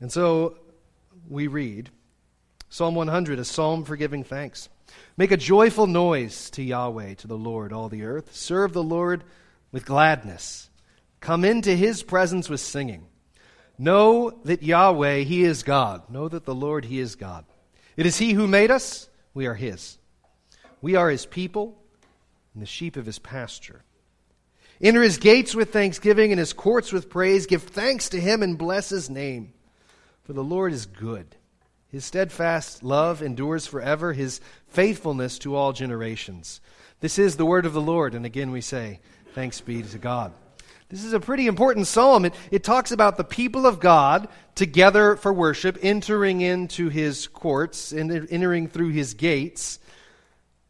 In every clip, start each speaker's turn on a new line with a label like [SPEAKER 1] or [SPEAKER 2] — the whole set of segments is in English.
[SPEAKER 1] And so we read Psalm 100, a psalm for giving thanks. Make a joyful noise to Yahweh, to the Lord, all the earth. Serve the Lord with gladness. Come into his presence with singing. Know that Yahweh, he is God. Know that the Lord, he is God. It is he who made us. We are his. We are his people and the sheep of his pasture. Enter his gates with thanksgiving and his courts with praise. Give thanks to him and bless his name. For the Lord is good. His steadfast love endures forever, his faithfulness to all generations. This is the word of the Lord, and again we say, Thanks be to God. This is a pretty important psalm. It, it talks about the people of God together for worship, entering into his courts, and entering through his gates,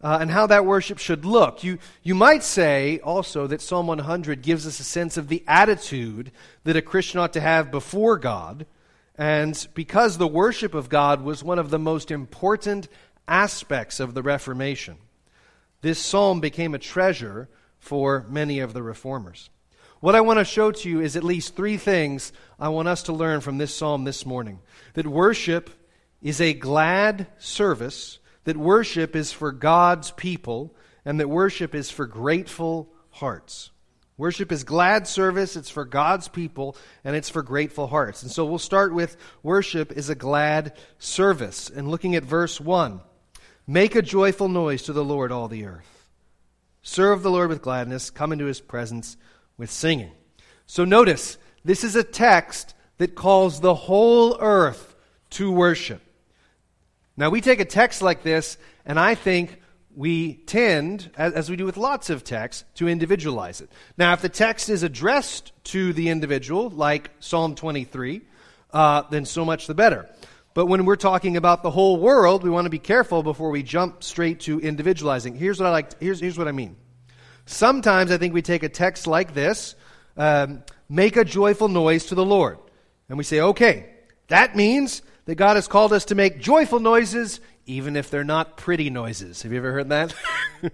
[SPEAKER 1] uh, and how that worship should look. You, you might say also that Psalm 100 gives us a sense of the attitude that a Christian ought to have before God and because the worship of God was one of the most important aspects of the Reformation, this psalm became a treasure for many of the reformers. What I want to show to you is at least three things I want us to learn from this psalm this morning. That worship is a glad service, that worship is for God's people, and that worship is for grateful hearts. Worship is glad service, it's for God's people, and it's for grateful hearts. And so we'll start with worship is a glad service. And looking at verse 1 Make a joyful noise to the Lord, all the earth. Serve the Lord with gladness, come into his presence with singing. So notice, this is a text that calls the whole earth to worship. Now, we take a text like this, and I think we tend, as we do with lots of texts, to individualize it. Now, if the text is addressed to the individual, like Psalm 23, uh, then so much the better. But when we're talking about the whole world, we want to be careful before we jump straight to individualizing. Here's what I like. To, here's, here's what I mean. Sometimes I think we take a text like this, um, make a joyful noise to the Lord, and we say, okay, that means that God has called us to make joyful noises even if they're not pretty noises. Have you ever heard that?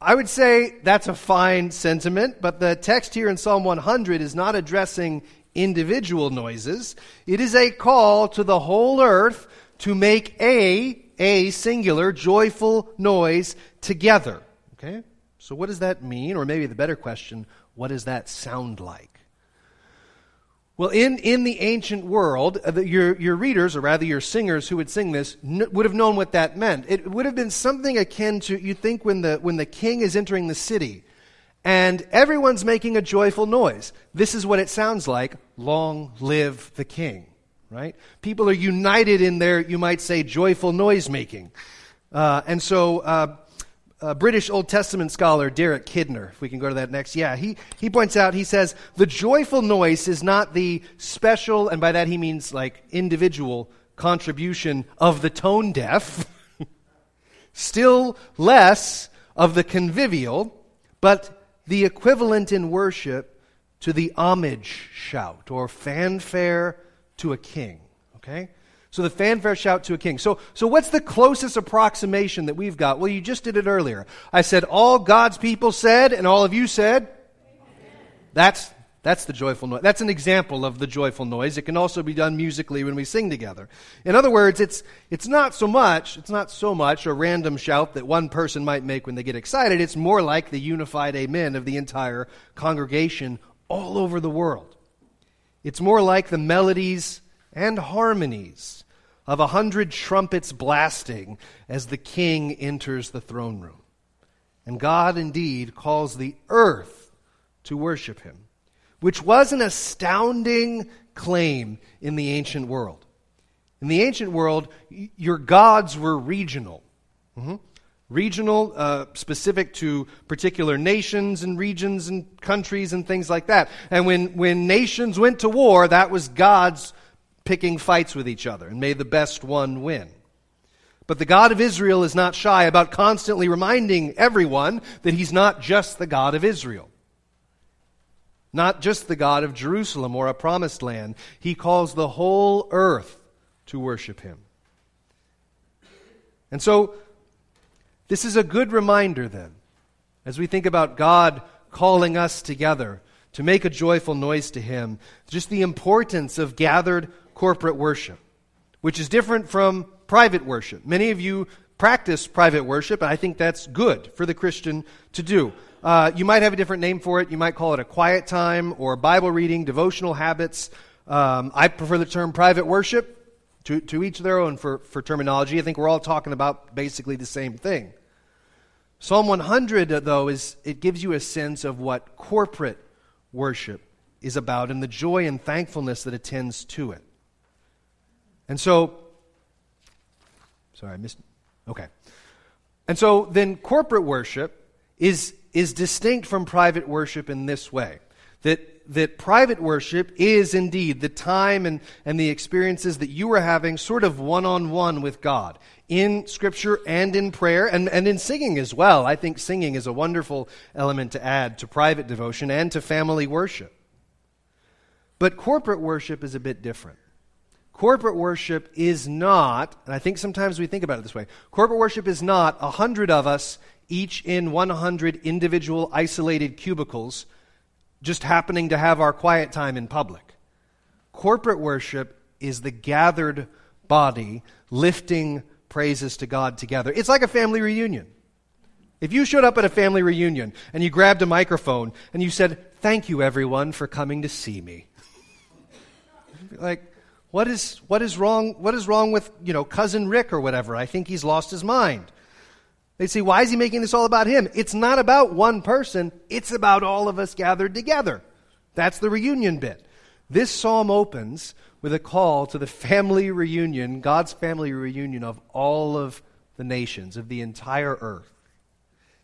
[SPEAKER 1] I would say that's a fine sentiment, but the text here in Psalm 100 is not addressing individual noises. It is a call to the whole earth to make a, a singular, joyful noise together. Okay? So what does that mean? Or maybe the better question, what does that sound like? Well, in, in the ancient world, uh, your, your readers, or rather your singers who would sing this, n- would have known what that meant. It would have been something akin to, you think, when the, when the king is entering the city and everyone's making a joyful noise. This is what it sounds like Long live the king, right? People are united in their, you might say, joyful noise making. Uh, and so, uh, a British Old Testament scholar, Derek Kidner, if we can go to that next. Yeah, he, he points out, he says, the joyful noise is not the special, and by that he means like individual contribution of the tone deaf, still less of the convivial, but the equivalent in worship to the homage shout or fanfare to a king. Okay? So the fanfare shout to a king. So, so what's the closest approximation that we've got? Well, you just did it earlier. I said, all God's people said, and all of you said, that's, that's the joyful noise. That's an example of the joyful noise. It can also be done musically when we sing together. In other words, it's, it's not so much, it's not so much a random shout that one person might make when they get excited. It's more like the unified amen of the entire congregation all over the world. It's more like the melodies and harmonies of a hundred trumpets blasting as the king enters the throne room. And God indeed calls the earth to worship him, which was an astounding claim in the ancient world. In the ancient world, your gods were regional. Mm-hmm. Regional, uh, specific to particular nations and regions and countries and things like that. And when, when nations went to war, that was God's picking fights with each other, and may the best one win. But the God of Israel is not shy about constantly reminding everyone that he's not just the God of Israel. Not just the God of Jerusalem or a promised land. He calls the whole earth to worship him. And so, this is a good reminder then, as we think about God calling us together to make a joyful noise to Him. Just the importance of gathered corporate worship, which is different from private worship. Many of you practice private worship, and I think that's good for the Christian to do. Uh, you might have a different name for it. You might call it a quiet time or Bible reading, devotional habits. Um, I prefer the term private worship. To, to each their own for, for terminology. I think we're all talking about basically the same thing. Psalm 100, though, is it gives you a sense of what corporate worship is about and the joy and thankfulness that attends to it. And so, sorry, I missed. Okay. And so then corporate worship is, is distinct from private worship in this way that, that private worship is indeed the time and, and the experiences that you are having sort of one on one with God in Scripture and in prayer and, and in singing as well. I think singing is a wonderful element to add to private devotion and to family worship. But corporate worship is a bit different. Corporate worship is not, and I think sometimes we think about it this way corporate worship is not a hundred of us, each in 100 individual isolated cubicles, just happening to have our quiet time in public. Corporate worship is the gathered body lifting praises to God together. It's like a family reunion. If you showed up at a family reunion and you grabbed a microphone and you said, Thank you, everyone, for coming to see me. like, what is, what is wrong? What is wrong with, you know, cousin Rick or whatever? I think he's lost his mind. They say, why is he making this all about him? It's not about one person. It's about all of us gathered together. That's the reunion bit. This psalm opens with a call to the family reunion, God's family reunion of all of the nations, of the entire earth,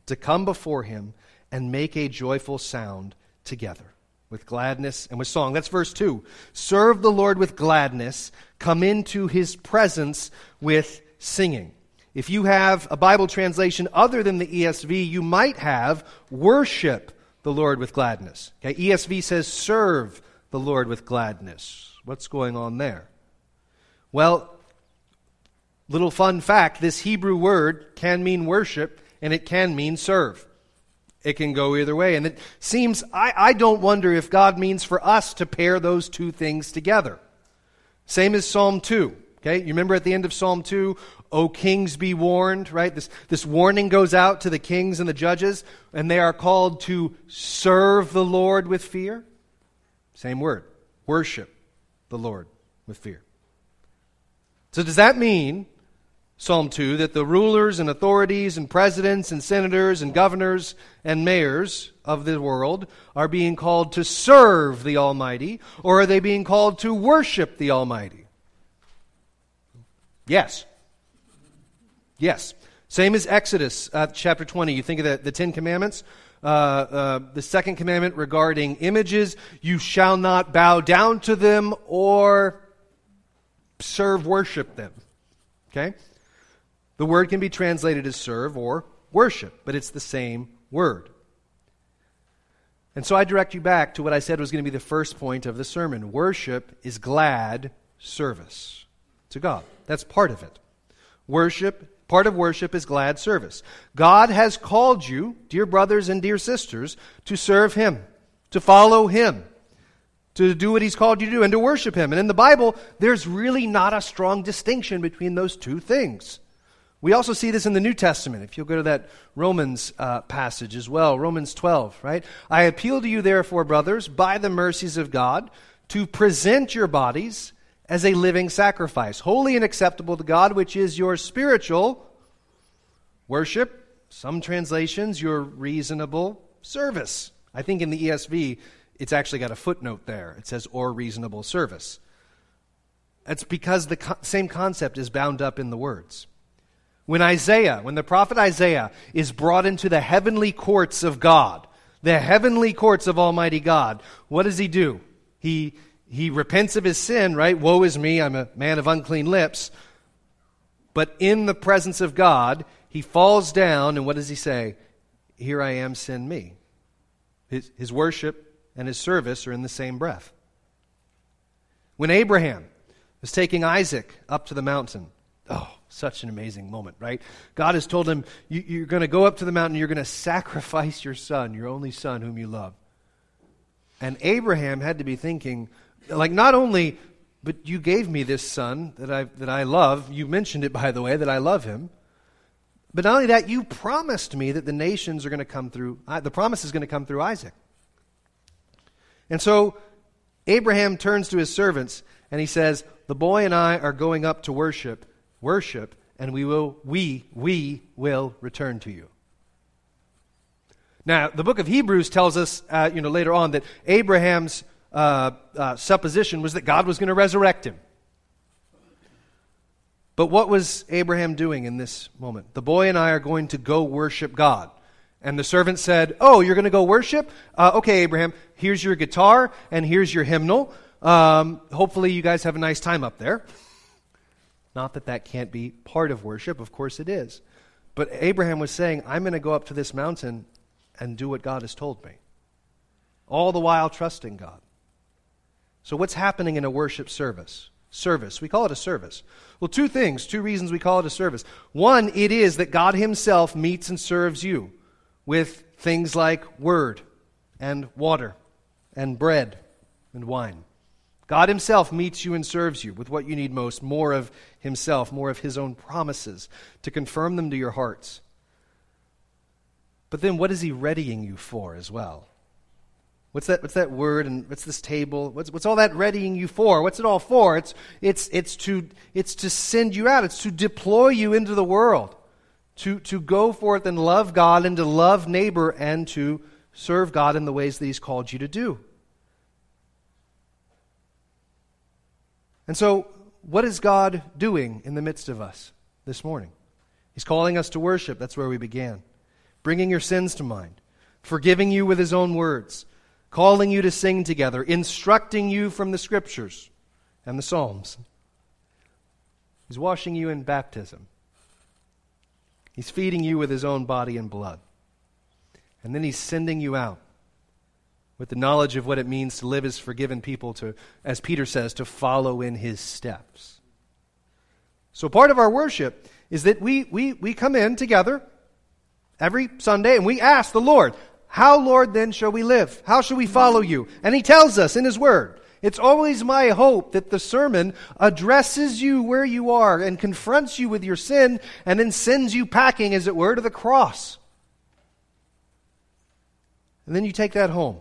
[SPEAKER 1] to come before him and make a joyful sound together with gladness and with song. That's verse 2. Serve the Lord with gladness, come into his presence with singing. If you have a Bible translation other than the ESV, you might have worship the Lord with gladness. Okay? ESV says serve the Lord with gladness. What's going on there? Well, little fun fact this Hebrew word can mean worship and it can mean serve. It can go either way. And it seems, I, I don't wonder if God means for us to pair those two things together. Same as Psalm 2. Okay, you remember at the end of Psalm 2, O kings, be warned, right? This, this warning goes out to the kings and the judges, and they are called to serve the Lord with fear. Same word, worship the Lord with fear. So, does that mean Psalm 2 that the rulers and authorities and presidents and senators and governors and mayors of the world are being called to serve the Almighty, or are they being called to worship the Almighty? Yes. Yes. Same as Exodus uh, chapter 20. You think of the, the Ten Commandments. Uh, uh, the second commandment regarding images you shall not bow down to them or serve worship them. Okay? The word can be translated as serve or worship, but it's the same word. And so I direct you back to what I said was going to be the first point of the sermon. Worship is glad service to God. That's part of it. Worship, part of worship is glad service. God has called you, dear brothers and dear sisters, to serve Him, to follow Him, to do what He's called you to do, and to worship Him. And in the Bible, there's really not a strong distinction between those two things. We also see this in the New Testament. If you'll go to that Romans uh, passage as well, Romans 12, right? I appeal to you, therefore, brothers, by the mercies of God, to present your bodies as a living sacrifice, holy and acceptable to God, which is your spiritual worship. Some translations, your reasonable service. I think in the ESV, it's actually got a footnote there. It says, or reasonable service. That's because the co- same concept is bound up in the words. When Isaiah, when the prophet Isaiah is brought into the heavenly courts of God, the heavenly courts of Almighty God, what does he do? He, he repents of his sin, right? Woe is me, I'm a man of unclean lips. But in the presence of God, he falls down, and what does he say? Here I am, send me. His, his worship and his service are in the same breath. When Abraham was taking Isaac up to the mountain, oh, such an amazing moment, right? God has told him, you, are going to go up to the mountain, you're going to sacrifice your son, your only son whom you love. And Abraham had to be thinking, like, not only, but you gave me this son that I, that I love. You mentioned it, by the way, that I love him. But not only that, you promised me that the nations are going to come through, the promise is going to come through Isaac. And so Abraham turns to his servants and he says, The boy and I are going up to worship, worship, and we will, we, we will return to you. Now, the book of Hebrews tells us, uh, you know, later on that Abraham's uh, uh, supposition was that God was going to resurrect him. But what was Abraham doing in this moment? The boy and I are going to go worship God. And the servant said, Oh, you're going to go worship? Uh, okay, Abraham, here's your guitar and here's your hymnal. Um, hopefully, you guys have a nice time up there. Not that that can't be part of worship, of course it is. But Abraham was saying, I'm going to go up to this mountain and do what God has told me. All the while trusting God. So, what's happening in a worship service? Service. We call it a service. Well, two things, two reasons we call it a service. One, it is that God Himself meets and serves you with things like word and water and bread and wine. God Himself meets you and serves you with what you need most more of Himself, more of His own promises to confirm them to your hearts. But then what is He readying you for as well? What's that, what's that word and what's this table? What's, what's all that readying you for? What's it all for? It's, it's, it's, to, it's to send you out, it's to deploy you into the world, to, to go forth and love God and to love neighbor and to serve God in the ways that He's called you to do. And so, what is God doing in the midst of us this morning? He's calling us to worship. That's where we began. Bringing your sins to mind, forgiving you with His own words calling you to sing together, instructing you from the scriptures and the Psalms. He's washing you in baptism. He's feeding you with his own body and blood. And then he's sending you out with the knowledge of what it means to live as forgiven people, to, as Peter says, to follow in his steps. So part of our worship is that we, we, we come in together every Sunday and we ask the Lord, how, Lord, then shall we live? How shall we follow you? And he tells us in his word. It's always my hope that the sermon addresses you where you are and confronts you with your sin and then sends you packing, as it were, to the cross. And then you take that home,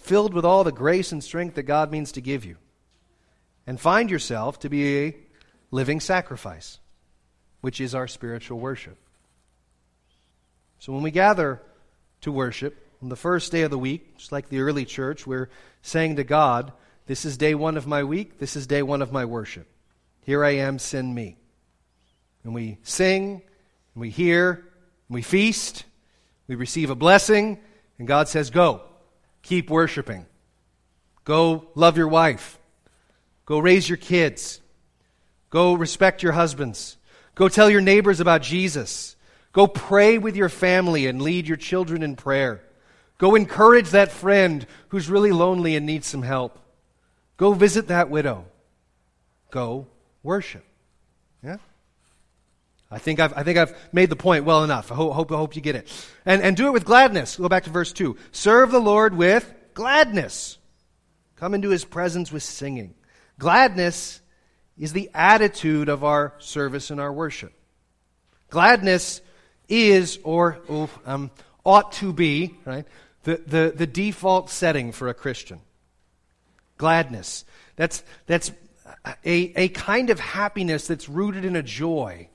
[SPEAKER 1] filled with all the grace and strength that God means to give you, and find yourself to be a living sacrifice, which is our spiritual worship. So when we gather to worship. On the first day of the week, just like the early church, we're saying to God, This is day one of my week, this is day one of my worship. Here I am, send me. And we sing, and we hear, and we feast, we receive a blessing, and God says, Go, keep worshiping. Go love your wife. Go raise your kids. Go respect your husbands. Go tell your neighbors about Jesus. Go pray with your family and lead your children in prayer. Go encourage that friend who's really lonely and needs some help. Go visit that widow. Go worship. Yeah? I think I've, I think I've made the point well enough. I hope, hope, hope you get it. And, and do it with gladness. Go back to verse 2. Serve the Lord with gladness. Come into his presence with singing. Gladness is the attitude of our service and our worship. Gladness is or um, ought to be, right, the, the, the default setting for a Christian. Gladness. That's, that's a, a kind of happiness that's rooted in a joy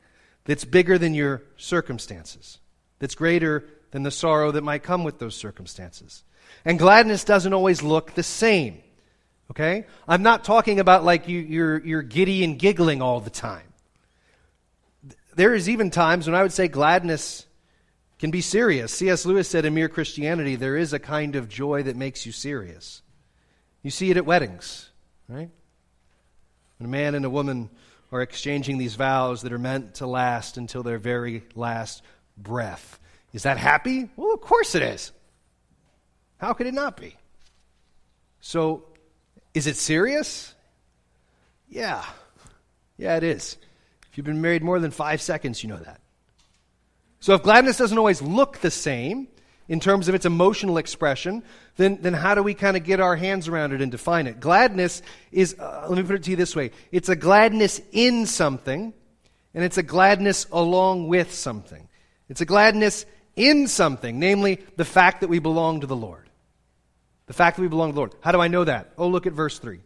[SPEAKER 1] that's bigger than your circumstances, that's greater than the sorrow that might come with those circumstances. And gladness doesn't always look the same. Okay? I'm not talking about like you, you're, you're giddy and giggling all the time there is even times when I would say gladness can be serious. C.S. Lewis said in Mere Christianity, there is a kind of joy that makes you serious. You see it at weddings, right? When a man and a woman are exchanging these vows that are meant to last until their very last breath. Is that happy? Well, of course it is. How could it not be? So, is it serious? Yeah. Yeah, it is. If you've been married more than five seconds, you know that. So if gladness doesn't always look the same, in terms of its emotional expression, then, then how do we kind of get our hands around it and define it? Gladness is, uh, let me put it to you this way it's a gladness in something, and it's a gladness along with something. It's a gladness in something, namely the fact that we belong to the Lord. The fact that we belong to the Lord. How do I know that? Oh, look at verse 3.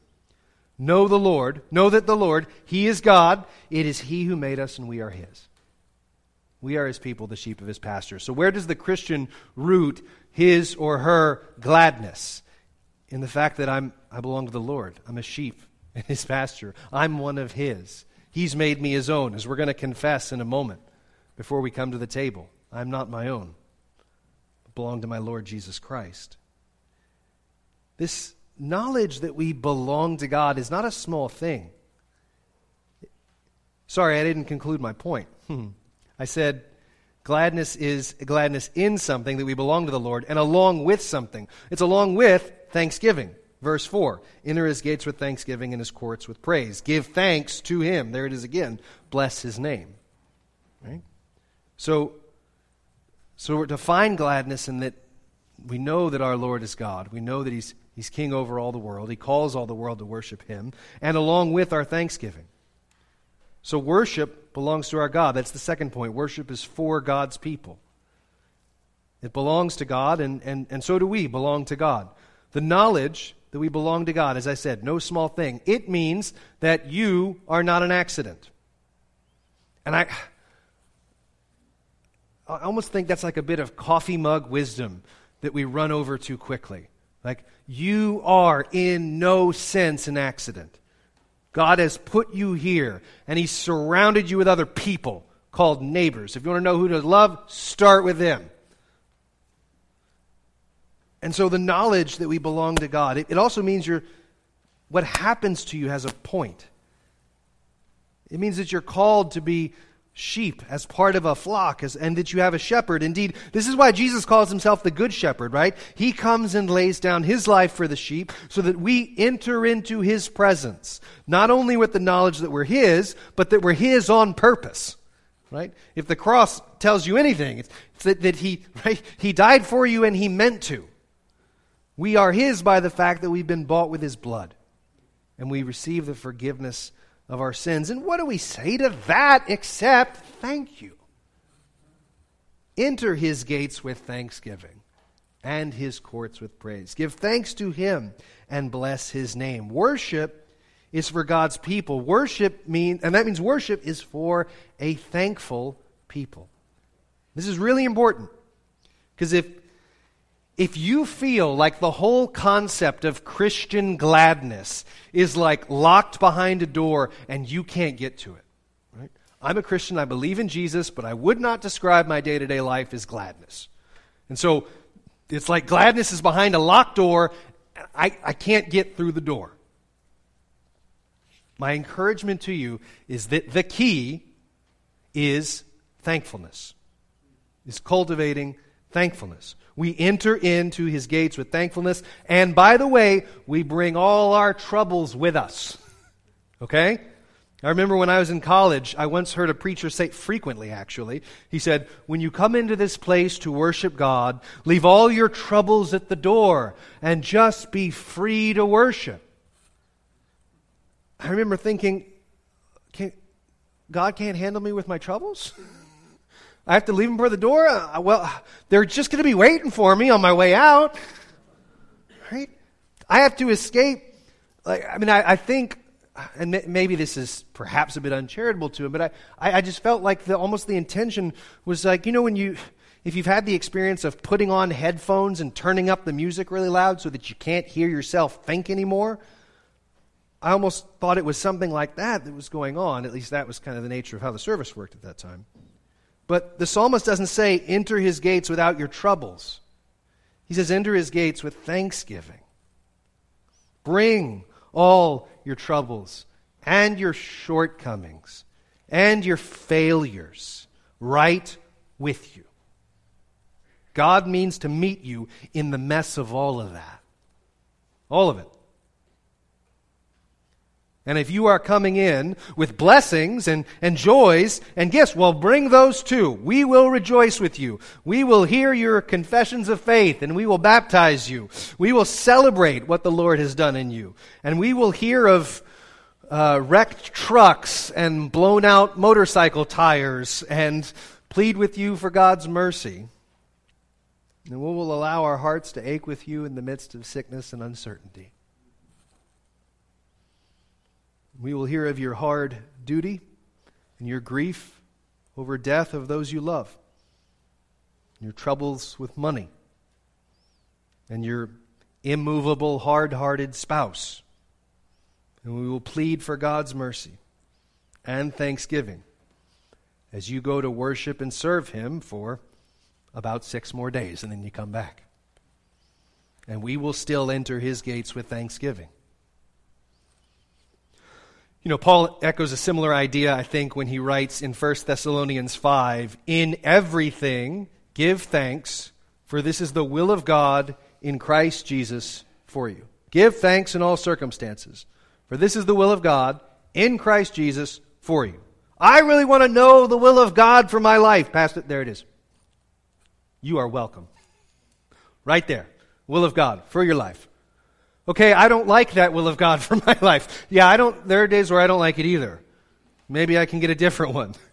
[SPEAKER 1] Know the Lord, know that the Lord, He is God. It is He who made us, and we are His. We are His people, the sheep of His pasture. So, where does the Christian root his or her gladness? In the fact that I'm, I belong to the Lord. I'm a sheep in His pasture. I'm one of His. He's made me His own, as we're going to confess in a moment before we come to the table. I'm not my own, I belong to my Lord Jesus Christ. This knowledge that we belong to God is not a small thing. Sorry, I didn't conclude my point. Hmm. I said gladness is gladness in something that we belong to the Lord and along with something. It's along with thanksgiving. Verse 4 Enter his gates with thanksgiving and his courts with praise. Give thanks to him. There it is again. Bless his name. Right? So, so we're to find gladness in that we know that our Lord is God. We know that he's, he's king over all the world. He calls all the world to worship him, and along with our thanksgiving. So worship belongs to our God. That's the second point. Worship is for God's people. It belongs to God, and, and, and so do we belong to God. The knowledge that we belong to God, as I said, no small thing. It means that you are not an accident. And I, I almost think that's like a bit of coffee mug wisdom that we run over too quickly. Like, you are in no sense an accident. God has put you here, and He's surrounded you with other people called neighbors. If you want to know who to love, start with them. And so the knowledge that we belong to God, it, it also means you're, what happens to you has a point. It means that you're called to be sheep as part of a flock as, and that you have a shepherd. Indeed, this is why Jesus calls himself the good shepherd, right? He comes and lays down his life for the sheep so that we enter into his presence, not only with the knowledge that we're his, but that we're his on purpose. Right? If the cross tells you anything, it's, it's that, that he, right, he died for you and he meant to. We are his by the fact that we've been bought with his blood and we receive the forgiveness of our sins. And what do we say to that except thank you? Enter his gates with thanksgiving and his courts with praise. Give thanks to him and bless his name. Worship is for God's people. Worship mean and that means worship is for a thankful people. This is really important. Because if if you feel like the whole concept of Christian gladness is like locked behind a door and you can't get to it, right? I'm a Christian, I believe in Jesus, but I would not describe my day to day life as gladness. And so it's like gladness is behind a locked door, I, I can't get through the door. My encouragement to you is that the key is thankfulness, is cultivating thankfulness. We enter into his gates with thankfulness. And by the way, we bring all our troubles with us. Okay? I remember when I was in college, I once heard a preacher say, frequently actually, he said, When you come into this place to worship God, leave all your troubles at the door and just be free to worship. I remember thinking, can, God can't handle me with my troubles? I have to leave them for the door? Uh, well, they're just going to be waiting for me on my way out. Right? I have to escape. Like, I mean, I, I think, and maybe this is perhaps a bit uncharitable to him, but I, I just felt like the, almost the intention was like, you know, when you, if you've had the experience of putting on headphones and turning up the music really loud so that you can't hear yourself think anymore, I almost thought it was something like that that was going on. At least that was kind of the nature of how the service worked at that time. But the psalmist doesn't say, enter his gates without your troubles. He says, enter his gates with thanksgiving. Bring all your troubles and your shortcomings and your failures right with you. God means to meet you in the mess of all of that. All of it. And if you are coming in with blessings and, and joys and gifts, well, bring those too. We will rejoice with you. We will hear your confessions of faith and we will baptize you. We will celebrate what the Lord has done in you. And we will hear of uh, wrecked trucks and blown out motorcycle tires and plead with you for God's mercy. And we will allow our hearts to ache with you in the midst of sickness and uncertainty. We will hear of your hard duty and your grief over death of those you love, your troubles with money, and your immovable, hard hearted spouse. And we will plead for God's mercy and thanksgiving as you go to worship and serve Him for about six more days, and then you come back. And we will still enter His gates with thanksgiving. You know, Paul echoes a similar idea, I think, when he writes in 1 Thessalonians 5 In everything, give thanks, for this is the will of God in Christ Jesus for you. Give thanks in all circumstances, for this is the will of God in Christ Jesus for you. I really want to know the will of God for my life. Pastor, there it is. You are welcome. Right there. Will of God for your life. Okay, I don't like that will of God for my life. Yeah, I don't, there are days where I don't like it either. Maybe I can get a different one.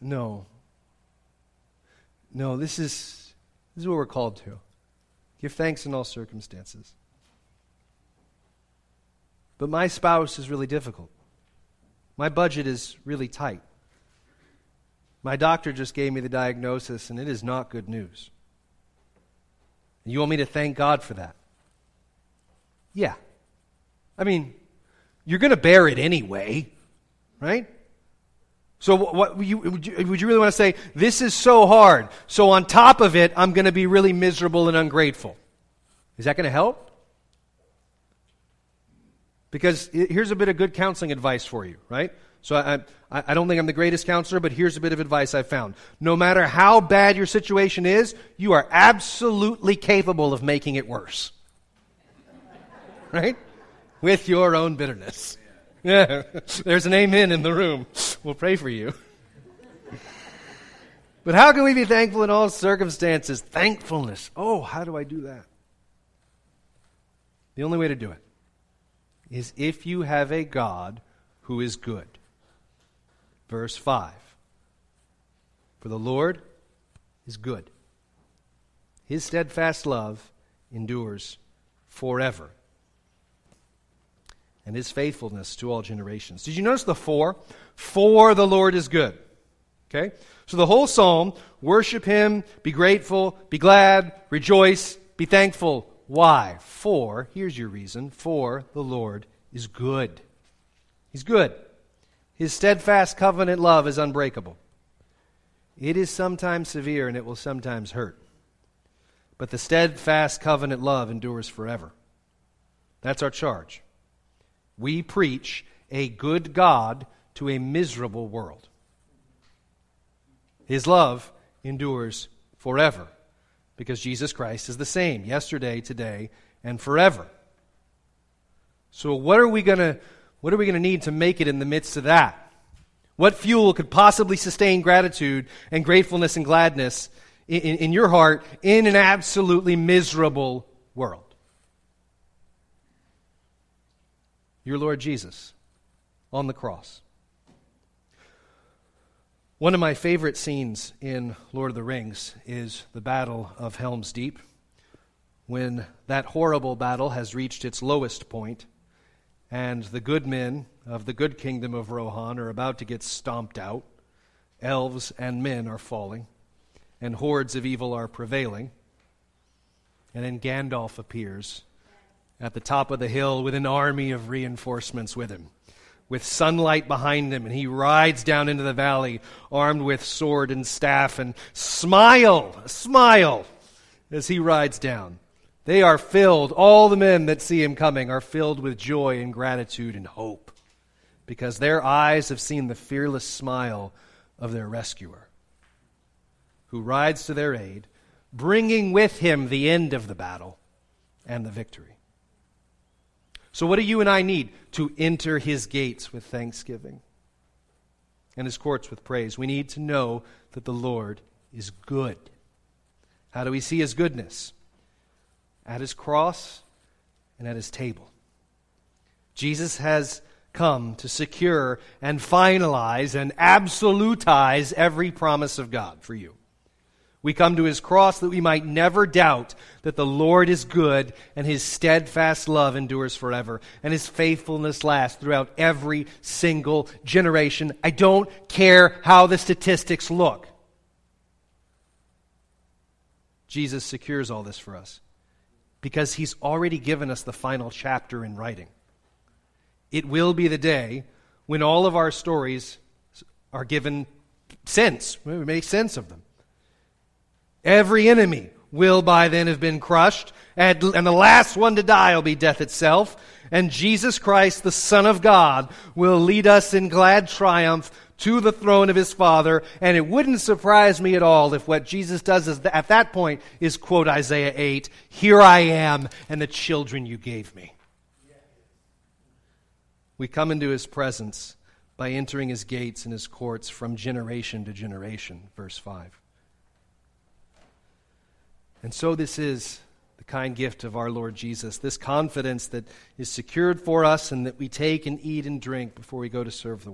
[SPEAKER 1] No. No, this is, this is what we're called to. Give thanks in all circumstances. But my spouse is really difficult. My budget is really tight. My doctor just gave me the diagnosis, and it is not good news. You want me to thank God for that? Yeah. I mean, you're going to bear it anyway, right? So, what, would, you, would you really want to say, this is so hard, so on top of it, I'm going to be really miserable and ungrateful? Is that going to help? Because here's a bit of good counseling advice for you, right? So I, I, I, don't think I'm the greatest counselor, but here's a bit of advice I've found. No matter how bad your situation is, you are absolutely capable of making it worse right? With your own bitterness. Yeah, there's an amen in the room. We'll pray for you. But how can we be thankful in all circumstances? Thankfulness. Oh, how do I do that? The only way to do it is if you have a God who is good. Verse 5 For the Lord is good, his steadfast love endures forever and his faithfulness to all generations. Did you notice the four? For the Lord is good. Okay? So the whole psalm worship him, be grateful, be glad, rejoice, be thankful. Why? For, here's your reason, for the Lord is good. He's good. His steadfast covenant love is unbreakable. It is sometimes severe and it will sometimes hurt. But the steadfast covenant love endures forever. That's our charge. We preach a good God to a miserable world. His love endures forever because Jesus Christ is the same yesterday, today, and forever. So what are we going to what are we going to need to make it in the midst of that? What fuel could possibly sustain gratitude and gratefulness and gladness in, in, in your heart in an absolutely miserable world? Your Lord Jesus on the cross. One of my favorite scenes in Lord of the Rings is the Battle of Helm's Deep. When that horrible battle has reached its lowest point, and the good men of the good kingdom of Rohan are about to get stomped out, elves and men are falling, and hordes of evil are prevailing. And then Gandalf appears at the top of the hill with an army of reinforcements with him, with sunlight behind him, and he rides down into the valley armed with sword and staff and smile, smile as he rides down. They are filled, all the men that see him coming are filled with joy and gratitude and hope because their eyes have seen the fearless smile of their rescuer who rides to their aid, bringing with him the end of the battle and the victory. So, what do you and I need? To enter his gates with thanksgiving and his courts with praise. We need to know that the Lord is good. How do we see his goodness? At his cross and at his table. Jesus has come to secure and finalize and absolutize every promise of God for you. We come to his cross that we might never doubt that the Lord is good and his steadfast love endures forever and his faithfulness lasts throughout every single generation. I don't care how the statistics look. Jesus secures all this for us because he's already given us the final chapter in writing. It will be the day when all of our stories are given sense. We make sense of them. Every enemy will by then have been crushed, and, the last one to die will be death itself. And Jesus Christ, the Son of God, will lead us in glad triumph to the throne of his Father. And it wouldn't surprise me at all if what Jesus does is, at that point is quote Isaiah 8 Here I am, and the children you gave me. We come into his presence by entering his gates and his courts from generation to generation. Verse 5. And so, this is the kind gift of our Lord Jesus, this confidence that is secured for us and that we take and eat and drink before we go to serve the world.